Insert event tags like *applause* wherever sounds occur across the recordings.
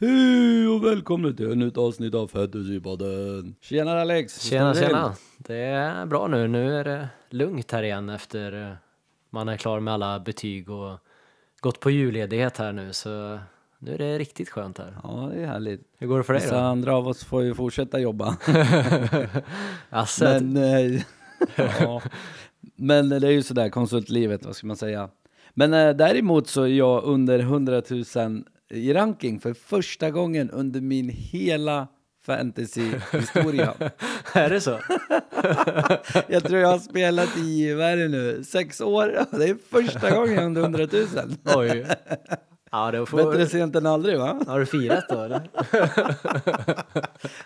Hej och välkomna till ett nytt avsnitt av Fantasypodden. Tjenare Alex! Tjena, tjena. Det är bra nu. Nu är det lugnt här igen efter eh, man är klar med alla betyg och gått på julledighet här nu så nu är det riktigt skönt här. Ja, det är härligt. Hur går det för dig Vissa då? andra av oss får ju fortsätta jobba. *laughs* Alltså, Men, eh, *laughs* ja. Men det är ju sådär, konsultlivet, vad ska man säga. Men eh, däremot så är jag under 100 000 i ranking för första gången under min hela fantasy-historia. *laughs* är det så? *laughs* jag tror jag har spelat i, vad är det nu, sex år? Det är första gången under 100 000. Oj. Ja, det får... Bättre sent än aldrig va? Har du firat då eller? *laughs*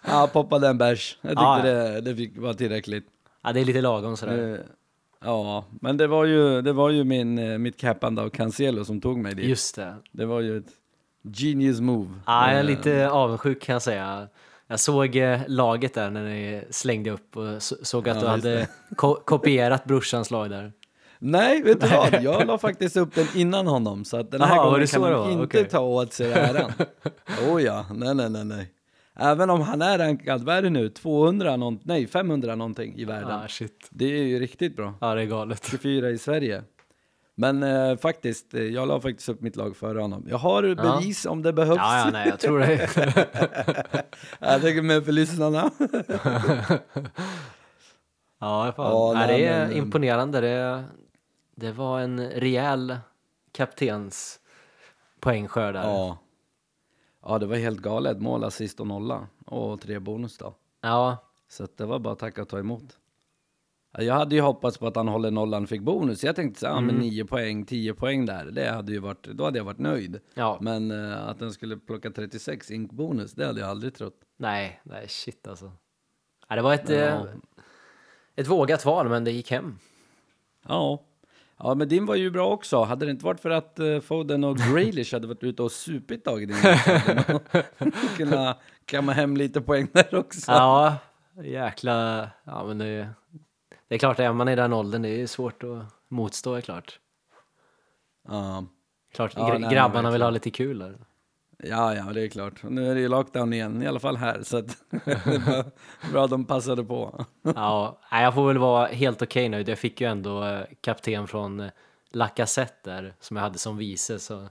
Ja, poppade en bärs. Jag tyckte Ja, det, det fick vara tillräckligt. Ja, det är lite lagom sådär. Eh, Ja, men det var ju, det var ju min, eh, mitt cappande av Cancelo som tog mig dit. Just det. Det var ju ett genius move. Ja, jag är Eh, lite avundsjuk kan jag säga. Jag såg eh, laget där när ni slängde upp och så- såg att Ja, du hade ko kopierat brorsans lag där. Nej, vet du vad? *laughs* Jag la faktiskt upp den innan honom, så att den här var gången kan han inte Okej. ta åt sig äran. *laughs* oh ja, nej, nej, nej, nej. Även om han är rankad, vad är det nu, 200 någon, nej 500 någonting i världen. Ah, shit. Det är ju riktigt bra. Ja, det är galet. 24 i Sverige. Men eh, faktiskt, eh, jag la faktiskt upp mitt lag före honom. Jag har bevis om det behövs. Ja, ja, nej, jag tror det. *laughs* jag tänker med för lyssnarna. *laughs* Ja, fan. Ja, nej, det är men- imponerande. Det, det var en rejäl kaptens poängskörd där. ja. ja, det var helt galet. Mål, assist och nolla. Och tre bonus då. Ja, Så det var bara att tacka och ta emot. Ja, Jag hade ju hoppats på att han håller nollan fick bonus. Jag tänkte så här, Mm. men 9 poäng, 10 poäng där. Det hade ju varit, då hade jag varit nöjd. ja. Men eh, att den skulle plocka 36 ink bonus, det hade jag aldrig trott. nej, nej, shit alltså. Ja, det var ett, Ja. eh, ett vågat val, men det gick hem. Ja. Ja, men din var ju bra också. Hade det inte varit för att uh, Foden och Grealish hade varit ute och supit dagen innan *laughs* kunnat kamma hem lite poäng där också. Ja, jäkla... Ja, men det, det är klart, är man i den åldern, det är svårt att motstå, är klart. Ja, Klart, Ja, gra- nej, grabbarna vill ha lite kul där. ja, ja, det är klart. Nu är det ju lockdown igen, i alla fall här. Så att *laughs* det är bara bra att de passade på. Ja, nej, jag får väl vara helt okej nöjd. Jag fick ju ändå eh, kapten från eh, Lacazette där, som jag hade som vice, så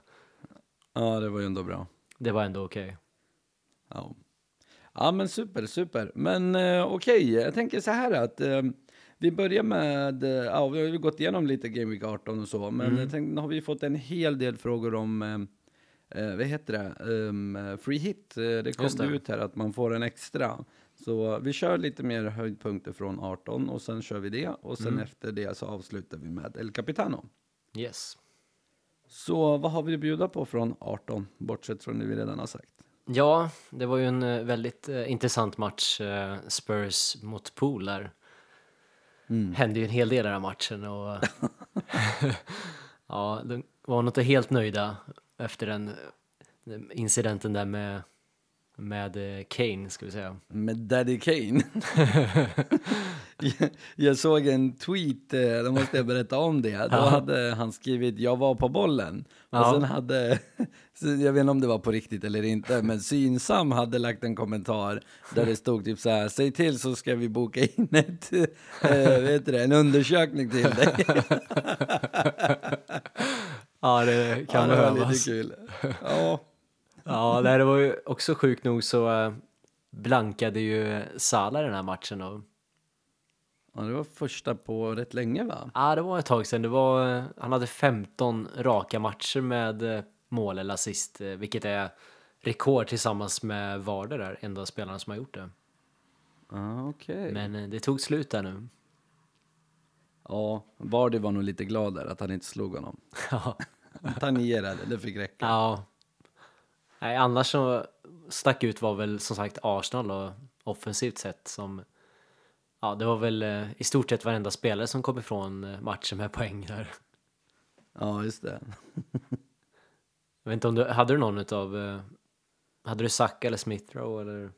Ja, det var ju ändå bra. det var ändå okej. Ja, ja men super, super. Men eh, okej, jag tänker så här att eh, vi börjar med, eh, ja vi har ju gått igenom lite Game Week 18 och så, men jag tänkte, nu har vi fått en hel del frågor om, eh, eh, vad heter det, um, free hit. Eh, det kom det. ut här att man får en extra. Så vi kör lite mer höjdpunkter från 18 och sen kör vi det och sen efter det så avslutar vi med El Capitano. Yes. Så vad har vi att bjuda på från 18, bortsett från det vi redan har sagt? Ja, det var ju en väldigt eh, intressant match, eh, Spurs mot Pool där. Mm. Hände ju en hel del i den här matchen och *laughs* ja, de var nog inte helt nöjda efter den, den incidenten där med, med eh, Kane, ska vi säga. Med Daddy Kane. *laughs* jag, såg en tweet, eh, då måste jag berätta om det. Då hade han skrivit “Jag var på bollen” och Ja. sen hade, *laughs* jag vet inte om det var på riktigt eller inte, men Synsam hade lagt en kommentar där det stod typ så här “Säg till så ska vi boka in ett, eh, vet du det, en undersökning till dig”. *laughs* Ja, det kan ja, det var lite behövas. kul. Ja, Ja, det var ju också sjukt nog så eh, blankade ju Salah den här matchen då. Ja, det var första på rätt länge va? Ja, det var ett tag sedan. Det var, eh, han hade 15 raka matcher med eh, mål eller assist, eh, vilket är rekord tillsammans med Varder där, enda spelaren som har gjort det. Ja, okej. Men det tog slut där nu. Ja, Vardy var nog lite glad där att han inte slog honom. Ja. *laughs* *laughs* Tangerade, det fick räcka. ja. Nej, annars så stack ut var väl som sagt Arsenal och offensivt sett som Ja, det var väl eh, i stort sett varenda spelare som kom ifrån eh, matchen med poäng där. Ja, just det. Jag vet inte om du, hade du någon utav, eh, hade du Saka eller Smith Rowe eller?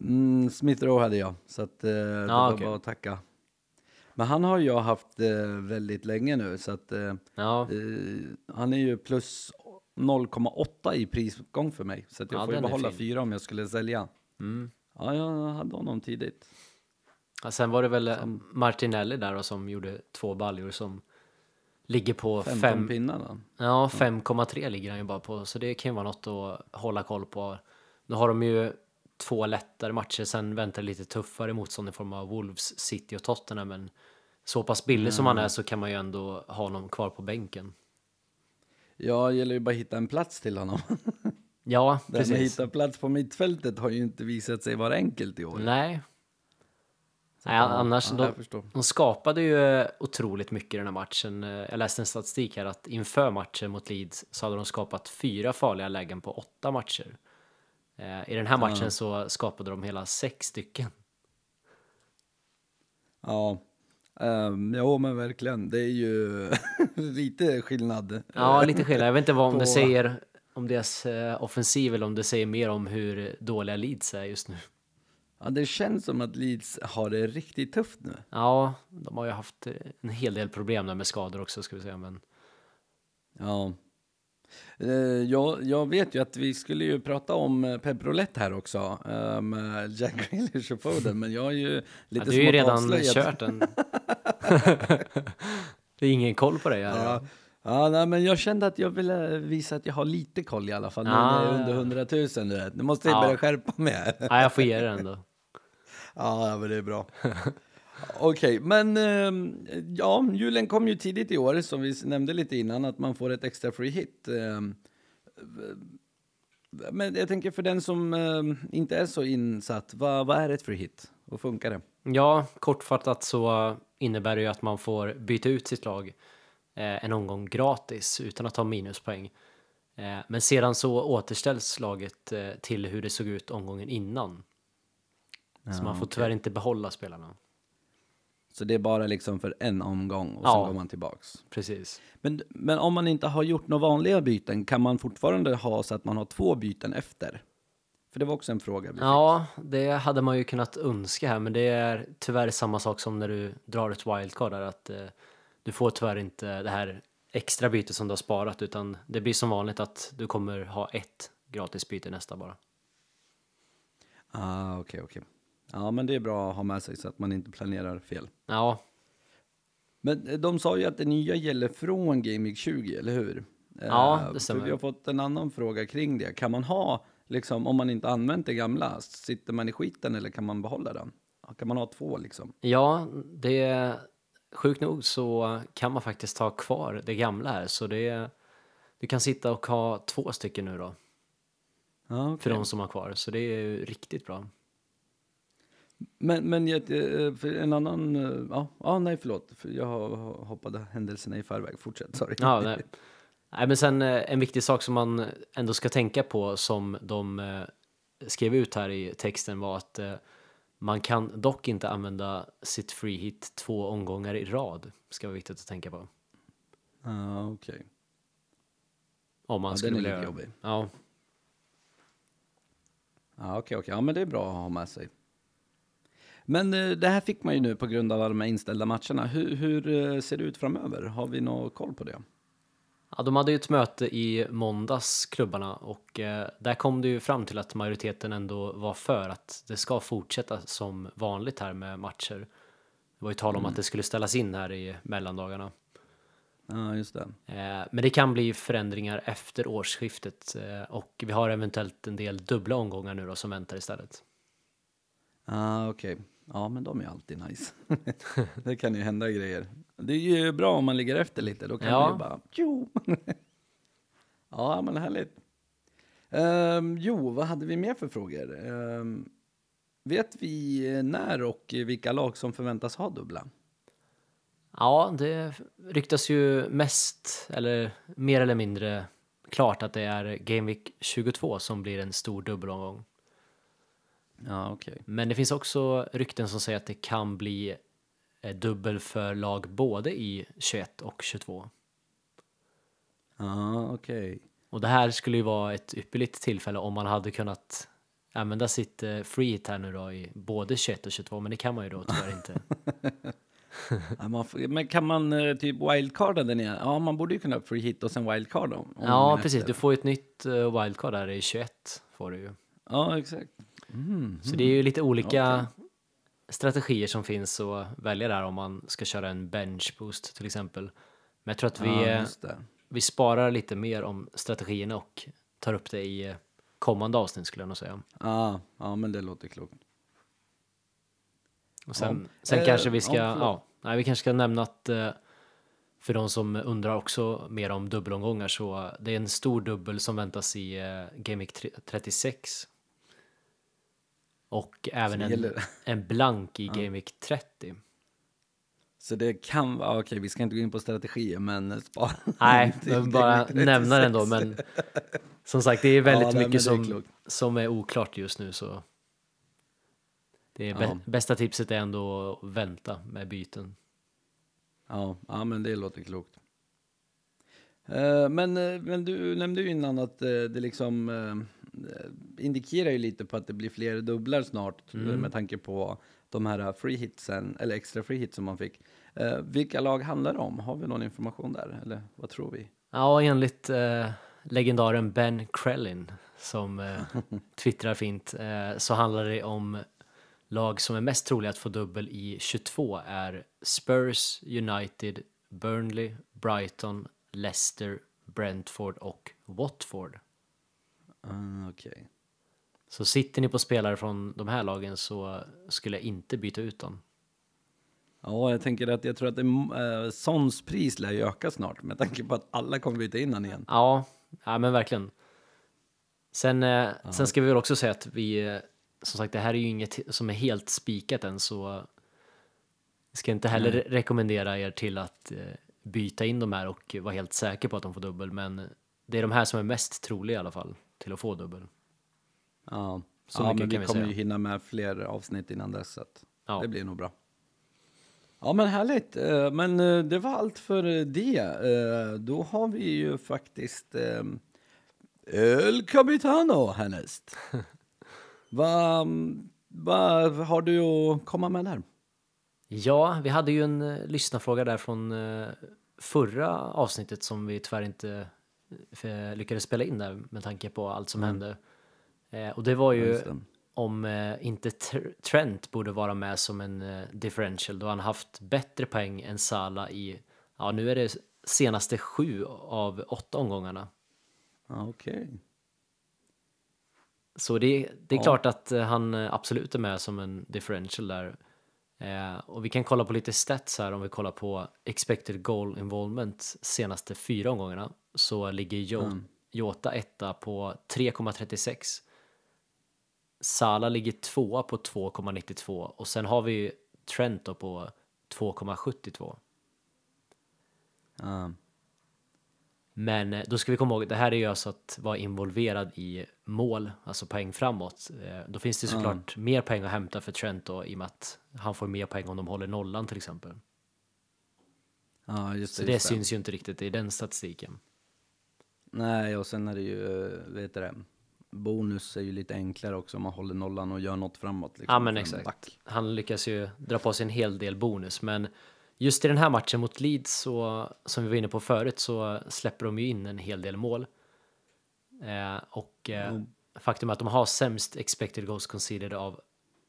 Mm, Smith Rowe hade jag, så att, eh, det var okej. bara att tacka. Men han har jag haft eh, väldigt länge nu, så att eh, Ja, han är ju plus 0,8 i prisgång för mig. Så att jag Ja, får ju behålla fyra om jag skulle sälja. Mm. Ja, jag hade honom tidigt. Ja, sen var det väl eh, Martinelli där då, som gjorde två baljor som ligger på 15 fem, pinnar då. ja 5,3 ligger han ju bara på, så det kan ju vara något att hålla koll på. Nu har de ju två lättare matcher, sen väntar lite tuffare motstånd i form av Wolves, City och Tottenham, men så pass billig som han är så kan man ju ändå ha honom kvar på bänken. Ja, det gäller ju bara att hitta en plats till honom. Ja, Det här med att precis. hitta plats på mittfältet har ju inte visat sig vara enkelt i år. Nej. Nej, ja, annars, ja, de, de skapade ju eh, otroligt mycket i den här matchen. Eh, Jag läste en statistik här att inför matchen mot Leeds så hade de skapat fyra farliga lägen på åtta matcher. Eh, I den här matchen så skapade de hela sex stycken. Ja, um, jo men verkligen. Det är ju *laughs* lite skillnad. Ja, lite skillnad. Jag vet inte vad om På- det säger om deras offensiv eller om det säger mer om hur dåliga Leeds är just nu. Ja, det känns som att Leeds har det riktigt tufft nu. Ja, de har ju haft eh, en hel del problem där med skador också ska vi säga, men Ja. Eh, jag, jag vet ju att vi skulle ju prata om eh, Pep Roulette här också, med Jack *laughs* Grealish och Foden, men jag har ju ja, lite du är ju redan avslöjat- kört den. *laughs* det är ingen koll på dig här. Ja, ja nej, men jag kände att jag ville visa att jag har lite koll i alla fall, nu Ja, när jag är ja, under ja. 100 000, du vet. Nu måste jag Ja. börja skärpa mig här. Ja, jag får ge det ändå. Ja, men det är bra. Okej, men ehm, ja, julen kom ju tidigt i år, som vi nämnde lite innan, att man får ett extra free hit. Ehm, men jag tänker för den som ehm, inte är så insatt, vad, vad är ett free hit? Och funkar det? Ja, kortfattat så innebär det ju att man får byta ut sitt lag eh, en omgång gratis utan att ta minuspoäng. Eh, men sedan så återställs laget eh, till hur det såg ut omgången innan så man får tyvärr inte behålla spelarna. Så det är bara liksom för en omgång och Ja. sen går man tillbaks. Precis. Men, men om man inte har gjort några vanliga byten, kan man fortfarande ha så att man har två byten efter? För det var också en fråga vi fick. Ja, det hade man ju kunnat önska här, men det är tyvärr samma sak som när du drar ett wildcard där, att eh, du får tyvärr inte det här extra bytet som du har sparat, utan det blir som vanligt att du kommer ha ett gratis byte nästa bara. Ah, okej, okej. Ja, men det är bra att ha med sig så att man inte planerar fel. Ja, Men eh, de sa ju att det nya gäller från Game Week 20, eller hur? Ja, Eh, det stämmer. För vi har fått en annan fråga kring det. Kan man ha, liksom, om man inte använt det gamla, sitter man i skiten eller kan man behålla den? Ja, Kan man ha två liksom? Ja, det är sjukt nog så kan man faktiskt ha kvar det gamla här så det är, du kan sitta och ha två stycken nu då Ja, för okej. de som har kvar så det är ju riktigt bra. Men, men jag- eh, en annan, eh, ja, ja nej förlåt, för jag hoppade händelserna i förväg, fortsätt, sorry. Ja, nej. nej, men sen eh, en viktig sak som man ändå ska tänka på som de skrev ut här i texten var att man kan dock inte använda sitt free hit två omgångar i rad. Ska vara viktigt att tänka på. Ja, okej. Om man Ja, skulle den är vilja lite göra- jobbig. Ja, Ja, okej, okej. Ja, men det är bra att ha med sig. Men eh, det här fick man ju nu på grund av alla de här inställda matcherna. Hur, hur eh, ser det ut framöver? Har vi någon koll på det? Ja, de hade ju ett möte i måndags, klubbarna, och eh, där kom det ju fram till att majoriteten ändå var för att det ska fortsätta som vanligt här med matcher. Det var ju tal om att det skulle ställas in här i mellandagarna. Ja, just det. Eh, men det kan bli förändringar efter årsskiftet eh, och vi har eventuellt en del dubbla omgångar nu då som väntar istället. Ja, okej. Ja, men de är alltid nice. *laughs* det kan ju hända grejer. Det är ju bra om man ligger efter lite. Då kan Ja. man ju bara... *laughs* Ja, men härligt. Um, jo, vad hade vi mer för frågor? Ehm, vet vi när och vilka lag som förväntas ha dubbla? Ja, det ryktas ju mest, eller mer eller mindre klart att det är Game Week 22 som blir en stor dubbelomgång. Ja, okej. Men det finns också rykten som säger att det kan bli eh, dubbel för lag både i 21 och 22. Ja, okej. Och det här skulle ju vara ett ypperligt tillfälle om man hade kunnat använda sitt eh, free hit här nu då i både 21 och 22, men det kan man ju då tyvärr inte. *laughs* Men kan man eh, typ wildcarda den igen? Ja, man borde ju kunna free hit och sen wildcarda. Ja, precis. efter. Du får ju ett nytt wildcard där i 21 får du ju. Ja, exakt. Mm. Så det är ju lite olika strategier som finns att välja där om man ska köra en bench boost till exempel. Men jag tror att vi, ja, eh, vi sparar lite mer om strategierna och tar upp det i eh, kommande avsnitt skulle jag nog säga. Ja, ja, men det låter klokt. Och sen, Ja. sen Eh, kanske vi ja, ska, förlåt. ja, nej, vi kanske ska nämna att eh, för de som undrar också mer om dubbelomgångar så det är en stor dubbel som väntas i uh, Game Week 36. Och även en, en blank i Game Week 30. Så det kan vara, okej, vi ska inte gå in på strategier, men spara. *laughs* Nej, *laughs* vill bara Game nämna den då, 36. men som sagt, det är *laughs* väldigt Ja, men mycket är som, klokt. som är oklart just nu så det Ja. bästa tipset är ändå att vänta med byten. Ja, ja, men det låter klokt. Eh, Men, eh, men du nämnde ju innan att eh, det liksom indikerar ju lite på att det blir fler dubblar snart eh, Mm. med tanke på de här free hitsen, eller extra free hits som man fick. Eh, Vilka lag handlar det om? Har vi någon information där? Eller vad tror vi? Ja, enligt eh, legendaren Ben Krellin som eh, *laughs* twittrar fint eh, så handlar det om lag som är mest troliga att få dubbel i 22 är Spurs, United, Burnley, Brighton, Leicester, Brentford och Watford. Ah, Okej. Så sitter ni på spelare från de här lagen så skulle jag inte byta ut dem. Ja, jag tänker att jag tror att det, eh, Sons pris lär ju öka snart med tanke på att alla kommer byta in han igen. Ja, ja men verkligen. Sen, eh, sen ska vi väl också säga att vi, eh, som sagt, det här är ju inget som är helt spikat än, så ska inte heller re- rekommendera er till att eh, byta in de här och vara helt säker på att de får dubbel, men det är de här som är mest troliga i alla fall till att få dubbel. Ja, Så ja mycket men vi vi kommer säga. ju hinna med fler avsnitt innan dess. Så att Ja. Det blir nog bra. Ja, men härligt. Eh, Men eh, det var allt för eh, det. Då har vi ju faktiskt El Capitano härnäst. *laughs* Vad vad har du att komma med där? Ja, vi hade ju en lyssnarfråga där från förra avsnittet som vi tyvärr inte eh, lyckades spela in där med tanke på allt som hände. Eh, och det var ju om eh, inte Tr- Trent borde vara med som en eh, differential då han haft bättre poäng än Sala i, ja nu är det senaste sju av åtta omgångarna. Okej. Så det, det är Ja. klart att eh, han eh, absolut är med som en differential där. Eh, och vi kan kolla på lite stats här om vi kollar på expected goal involvement senaste fyra omgångarna så ligger Mm. Jota etta på 3,36. Sala ligger tvåa på 2,92 och sen har vi Trent då på 2,72. Ja. Men eh, då ska vi komma ihåg, det här är ju alltså att vara involverad i mål, alltså poäng framåt. Eh, Då finns det såklart mer poäng att hämta för Trent då, i och med att han får mer poäng om de håller nollan till exempel. ja, just Så det. det just syns ju inte riktigt i den statistiken. Nej, och sen är det ju, eh, vet du det, bonus är ju lite enklare också om man håller nollan och gör något framåt. Liksom, Ja men exakt. back. Han lyckas ju dra på sig en hel del bonus, men just i den här matchen mot Leeds, så, som vi var inne på förut, så släpper de ju in en hel del mål. Eh, och eh, faktum är att de har sämst expected goals conceded av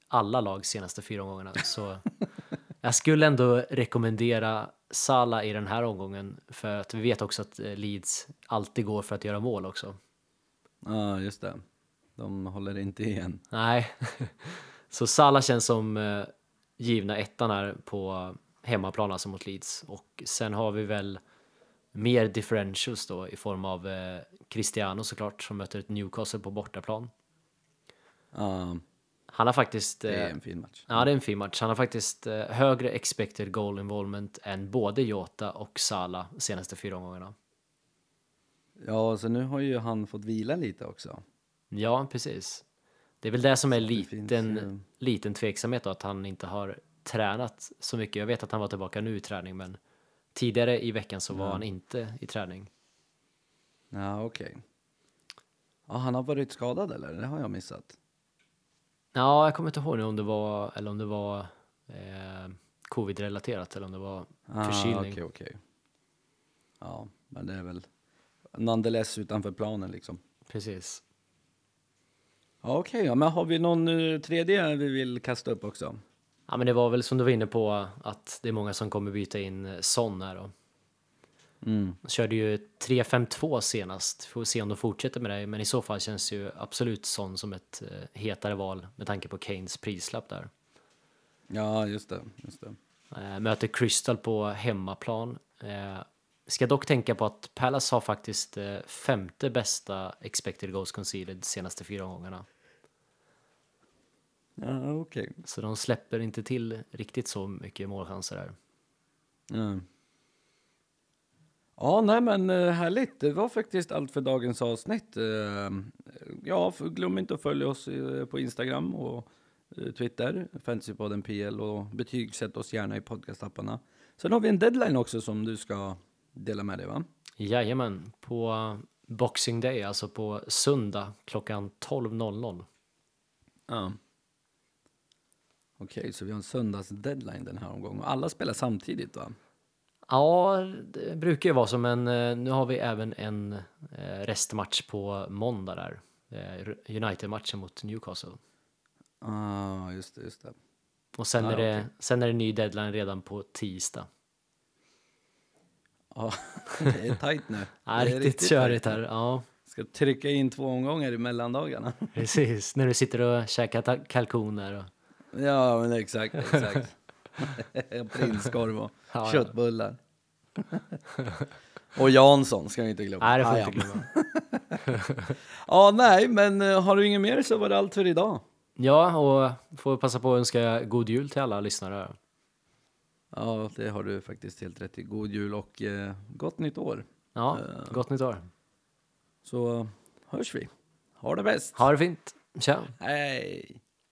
alla lag senaste fyra omgångarna. Så *laughs* jag skulle ändå rekommendera Sala i den här omgången, för att vi vet också att eh, Leeds alltid går för att göra mål också. Ja, just det. De håller inte igen. Nej, *laughs* så Salah känns som eh, givna ettan här på hemmaplan, alltså mot Leeds. Och sen har vi väl mer differentials då i form av eh, Cristiano såklart som möter ett Newcastle på bortaplan. Ja, Han har faktiskt... det är Eh, en fin match. ja, det är en fin match. Han har faktiskt eh, högre expected goal involvement än både Jota och Salah senaste fyra omgångarna. Ja, så nu har ju han fått vila lite också. Ja, precis. Det är väl det som är det liten, finns liten tveksamhet då, att han inte har tränat så mycket. Jag vet att han var tillbaka nu i träning, men tidigare i veckan så var han inte i träning. Ja, okej. Ja, han har varit skadad eller? Det har jag missat. Ja, jag kommer inte ihåg nu om det var, eller om det var eh, covid-relaterat eller om det var Ah, förkylning. Okej, okej. Ja, men det är väl nonetheless utanför planen liksom. Precis. Ja, Okej, ja, men har vi någon eh, tredje vi vill kasta upp också? Ja, men det var väl som du var inne på att det är många som kommer byta in Son här då. Mm. De körde ju 3-5-2 senast. Får se om de fortsätter med det, men i så fall känns ju absolut Son som ett eh, hetare val med tanke på Kanes prislapp där. Ja, just det. Just det. Eh, möter Crystal på hemmaplan. Eh, ska dock tänka på att Palace har faktiskt femte bästa expected goals conceded de senaste fyra gångerna. Ja, okej. Så de släpper inte till riktigt så mycket målchanser där. Ja. Ja, nej men eh, härligt. Det var faktiskt allt för dagens avsnitt. Eh, Ja, glöm inte att följa oss eh, på Instagram och Twitter, Fantasypodden PL och betygsätt oss gärna i podcastapparna. Sen har vi en deadline också som du ska dela med dig va? Jajamän, på Boxing Day, alltså på söndag klockan 12.00. Ja. Okej, så vi har en söndags deadline den här omgången. Alla spelar samtidigt va? Ja, det brukar ju vara så, men eh, nu har vi även en eh, restmatch på måndag där. Eh, United-matchen mot Newcastle. Ja, ah, just det, just det. Och sen, Ah, är det, okej. sen är det ny deadline redan på tisdag. Ja, *laughs* det är tajt nu. Ja, Det är riktigt körigt här. Ja, Ska trycka in två omgångar i mellandagarna. precis. När du sitter och käkar kalkoner och... Ja, men exakt, exakt. *laughs* *laughs* Prinskorv och *laughs* Ja, ja. köttbullar. och Jansson ska vi inte glömma. Nej, det får Ah, du inte glömma. *laughs* Ja, nej, men eh, har du inget mer så var det allt för idag. Ja, och får passa på att önska god jul till alla lyssnare. Ja, det har du faktiskt helt rätt i. God jul och eh, gott nytt år. Ja, Eh. gott nytt år. Så hörs vi. Ha det bäst. Ha det fint. Tja. Hej!